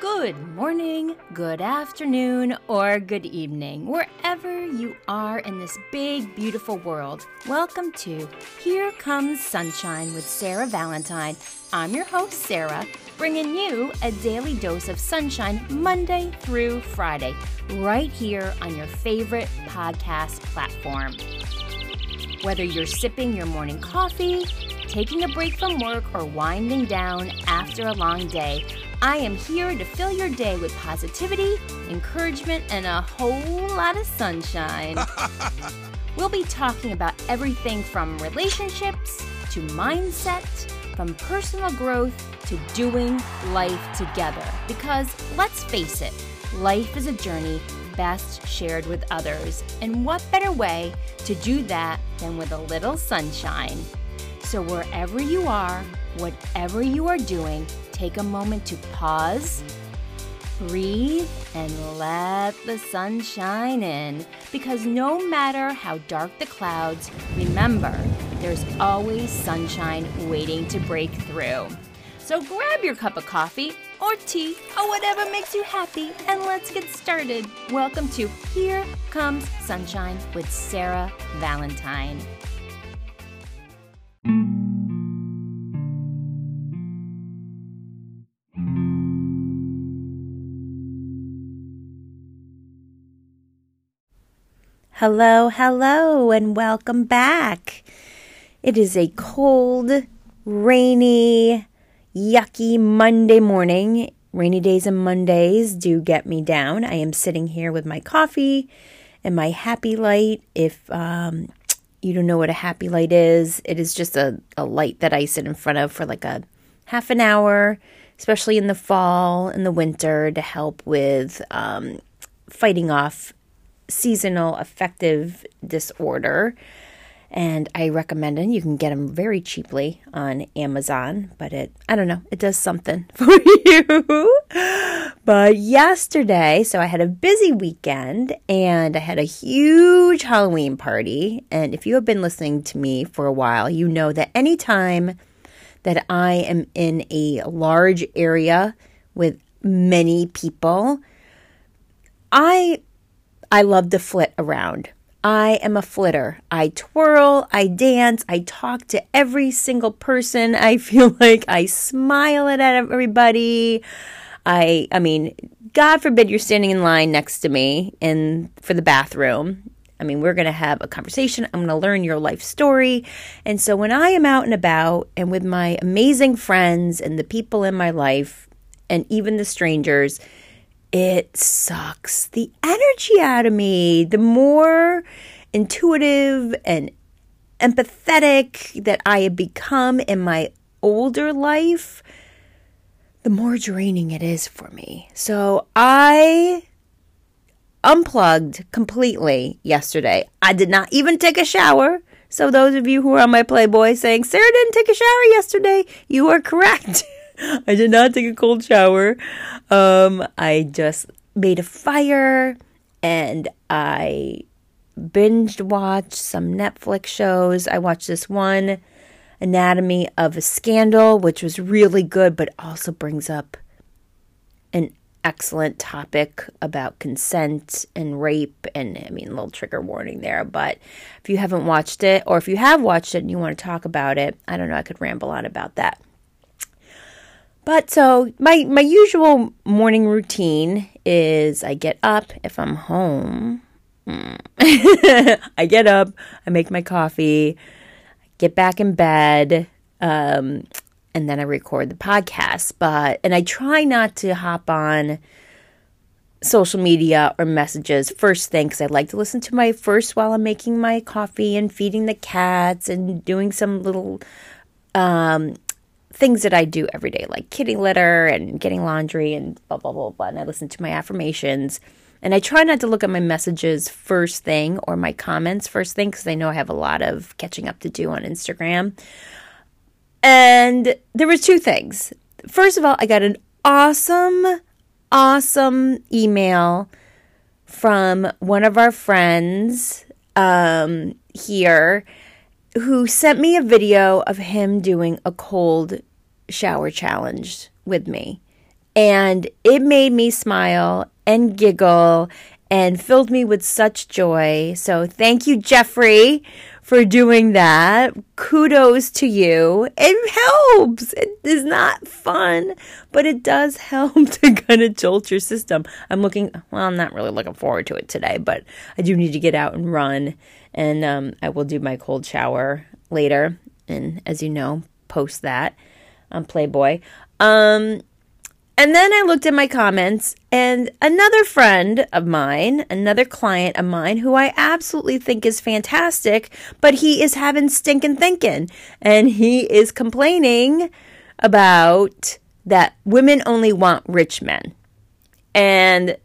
Good morning, good afternoon, or good evening, wherever you are in this big, beautiful world. Welcome to Here Comes Sunshine with Sarah Valentine. I'm your host, Sarah, bringing you a daily dose of sunshine Monday through Friday, right here on your favorite podcast platform. Whether you're sipping your morning coffee, taking a break from work, or winding down after a long day, I am here to fill your day with positivity, encouragement, and a whole lot of sunshine. we'll be talking about everything from relationships to mindset, from personal growth to doing life together. Because let's face it, life is a journey best shared with others. And what better way to do that than with a little sunshine? So, wherever you are, whatever you are doing, take a moment to pause, breathe, and let the sun shine in. Because no matter how dark the clouds, remember, there's always sunshine waiting to break through. So grab your cup of coffee or tea or whatever makes you happy and let's get started. Welcome to Here Comes Sunshine with Sarah Valentine. Hello, hello, and welcome back. It is a cold, rainy, yucky Monday morning. Rainy days and Mondays do get me down. I am sitting here with my coffee and my happy light. If um, you don't know what a happy light is, it is just a, a light that I sit in front of for like a half an hour, especially in the fall and the winter, to help with um, fighting off seasonal affective disorder. And I recommend it. You can get them very cheaply on Amazon, but it, I don't know, it does something for you. but yesterday, so I had a busy weekend and I had a huge Halloween party. And if you have been listening to me for a while, you know that anytime that I am in a large area with many people, I I love to flit around. I am a flitter. I twirl, I dance, I talk to every single person. I feel like I smile at everybody. I I mean, God forbid you're standing in line next to me in for the bathroom. I mean, we're going to have a conversation. I'm going to learn your life story. And so when I am out and about and with my amazing friends and the people in my life and even the strangers, it sucks the energy out of me. The more intuitive and empathetic that I have become in my older life, the more draining it is for me. So I unplugged completely yesterday. I did not even take a shower. So, those of you who are on my Playboy saying, Sarah didn't take a shower yesterday, you are correct. I did not take a cold shower. Um, I just made a fire and I binged watched some Netflix shows. I watched this one, Anatomy of a Scandal, which was really good, but also brings up an excellent topic about consent and rape. And I mean, a little trigger warning there. But if you haven't watched it, or if you have watched it and you want to talk about it, I don't know, I could ramble on about that. But so my my usual morning routine is I get up if I'm home. Mm. I get up, I make my coffee, get back in bed, um, and then I record the podcast. But and I try not to hop on social media or messages first thing because I like to listen to my first while I'm making my coffee and feeding the cats and doing some little um, things that I do every day, like kitty litter and getting laundry and blah, blah, blah, blah. And I listen to my affirmations. And I try not to look at my messages first thing or my comments first thing because I know I have a lot of catching up to do on Instagram. And there was two things. First of all, I got an awesome, awesome email from one of our friends um, here who sent me a video of him doing a cold shower challenge with me. And it made me smile and giggle and filled me with such joy. So thank you, Jeffrey, for doing that. Kudos to you. It helps. It is not fun, but it does help to kind of jolt your system. I'm looking, well, I'm not really looking forward to it today, but I do need to get out and run. And um, I will do my cold shower later. And as you know, post that on Playboy. Um, and then I looked at my comments, and another friend of mine, another client of mine, who I absolutely think is fantastic, but he is having stinking thinking. And he is complaining about that women only want rich men. And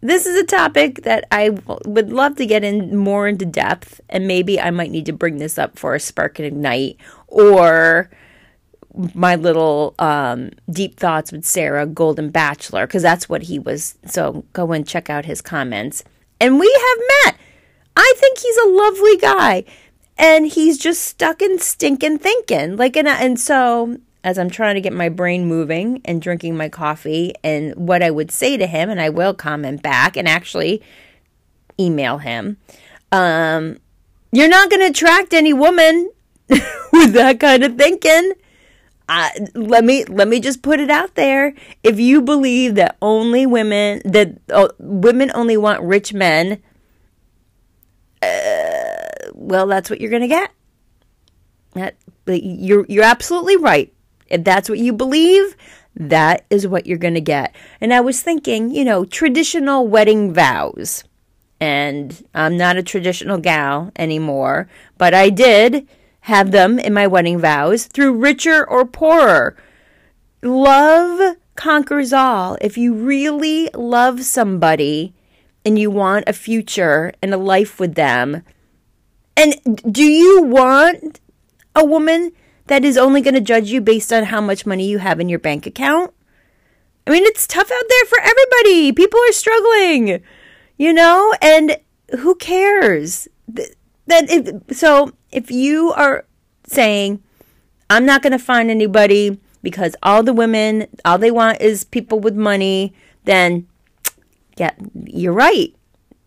this is a topic that I would love to get in more into depth, and maybe I might need to bring this up for a spark and ignite or my little um, deep thoughts with Sarah Golden Bachelor because that's what he was. So go and check out his comments. And we have met. I think he's a lovely guy, and he's just stuck in stinking thinking. Like and and so as I'm trying to get my brain moving and drinking my coffee, and what I would say to him, and I will comment back and actually email him. Um, you're not going to attract any woman with that kind of thinking. I, let me let me just put it out there. If you believe that only women that uh, women only want rich men, uh, well, that's what you're going to get. That you're you're absolutely right. If that's what you believe, that is what you're going to get. And I was thinking, you know, traditional wedding vows. And I'm not a traditional gal anymore, but I did have them in my wedding vows through richer or poorer. Love conquers all. If you really love somebody and you want a future and a life with them, and do you want a woman that is only going to judge you based on how much money you have in your bank account? I mean, it's tough out there for everybody. People are struggling, you know, and who cares? That if, so if you are saying, I'm not going to find anybody because all the women, all they want is people with money, then yeah, you're right.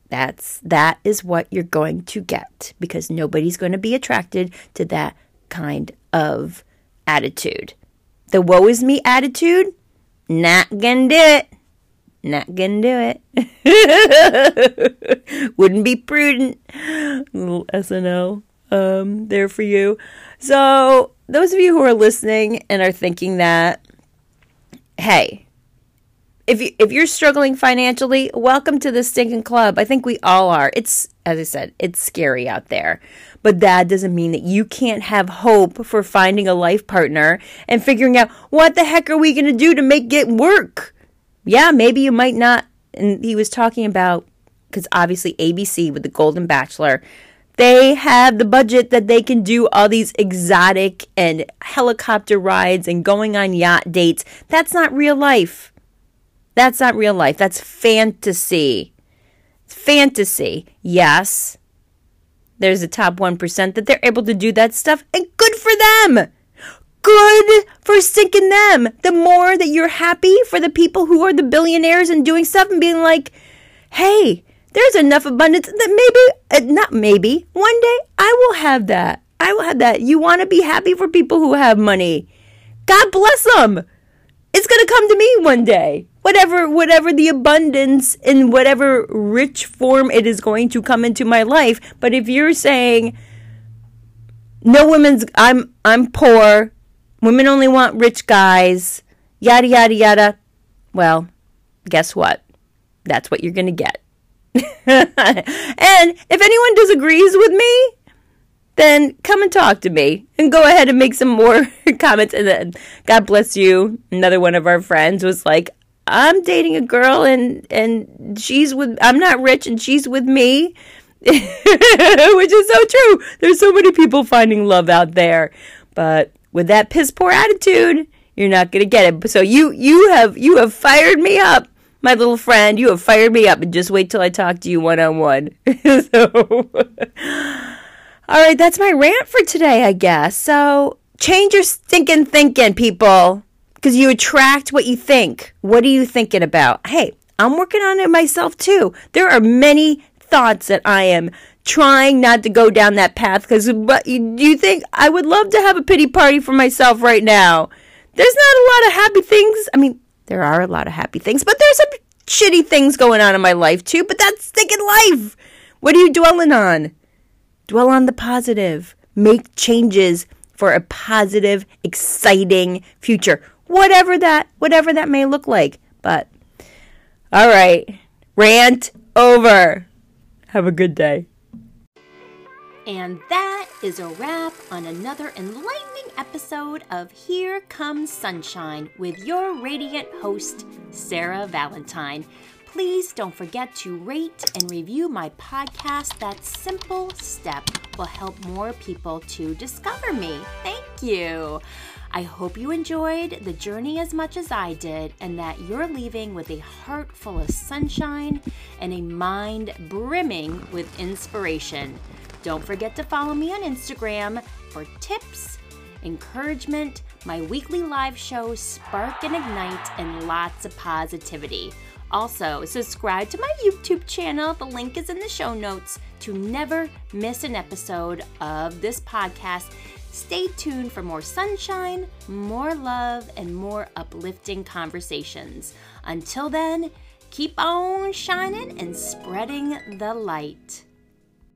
That's that is what you're going to get because nobody's going to be attracted to that kind of attitude. The woe is me attitude, not gonna do it. Not gonna do it. Wouldn't be prudent. Little SNL um, there for you. So, those of you who are listening and are thinking that, hey, if you if you're struggling financially, welcome to the stinking club. I think we all are. It's as I said, it's scary out there. But that doesn't mean that you can't have hope for finding a life partner and figuring out what the heck are we going to do to make it work. Yeah, maybe you might not and he was talking about cuz obviously ABC with the Golden Bachelor they have the budget that they can do all these exotic and helicopter rides and going on yacht dates. That's not real life. That's not real life. That's fantasy. fantasy. Yes. There's a top 1% that they're able to do that stuff, and good for them. Good for sinking them. The more that you're happy for the people who are the billionaires and doing stuff and being like, hey, there's enough abundance that maybe, uh, not maybe, one day I will have that. I will have that. You want to be happy for people who have money. God bless them. It's going to come to me one day. Whatever whatever the abundance in whatever rich form it is going to come into my life, but if you're saying no women's I'm I'm poor, women only want rich guys, yada yada yada, well, guess what? That's what you're going to get. and if anyone disagrees with me, then come and talk to me and go ahead and make some more comments. And then, God bless you. Another one of our friends was like, I'm dating a girl and and she's with I'm not rich and she's with me. Which is so true. There's so many people finding love out there. But with that piss poor attitude, you're not gonna get it. So you you have you have fired me up my little friend, you have fired me up and just wait till I talk to you one on one. So, all right, that's my rant for today, I guess. So, change your stinking thinking, people. Because you attract what you think. What are you thinking about? Hey, I'm working on it myself too. There are many thoughts that I am trying not to go down that path because you think I would love to have a pity party for myself right now? There's not a lot of happy things. I mean, there are a lot of happy things, but there's some shitty things going on in my life too, but that's thinking life. What are you dwelling on? Dwell on the positive. Make changes for a positive, exciting future. Whatever that whatever that may look like. But all right. Rant over. Have a good day. And that is a wrap on another enlightening episode of Here Comes Sunshine with your radiant host, Sarah Valentine. Please don't forget to rate and review my podcast. That simple step will help more people to discover me. Thank you. I hope you enjoyed the journey as much as I did and that you're leaving with a heart full of sunshine and a mind brimming with inspiration. Don't forget to follow me on Instagram for tips, encouragement, my weekly live show, Spark and Ignite, and lots of positivity. Also, subscribe to my YouTube channel. The link is in the show notes to never miss an episode of this podcast. Stay tuned for more sunshine, more love, and more uplifting conversations. Until then, keep on shining and spreading the light.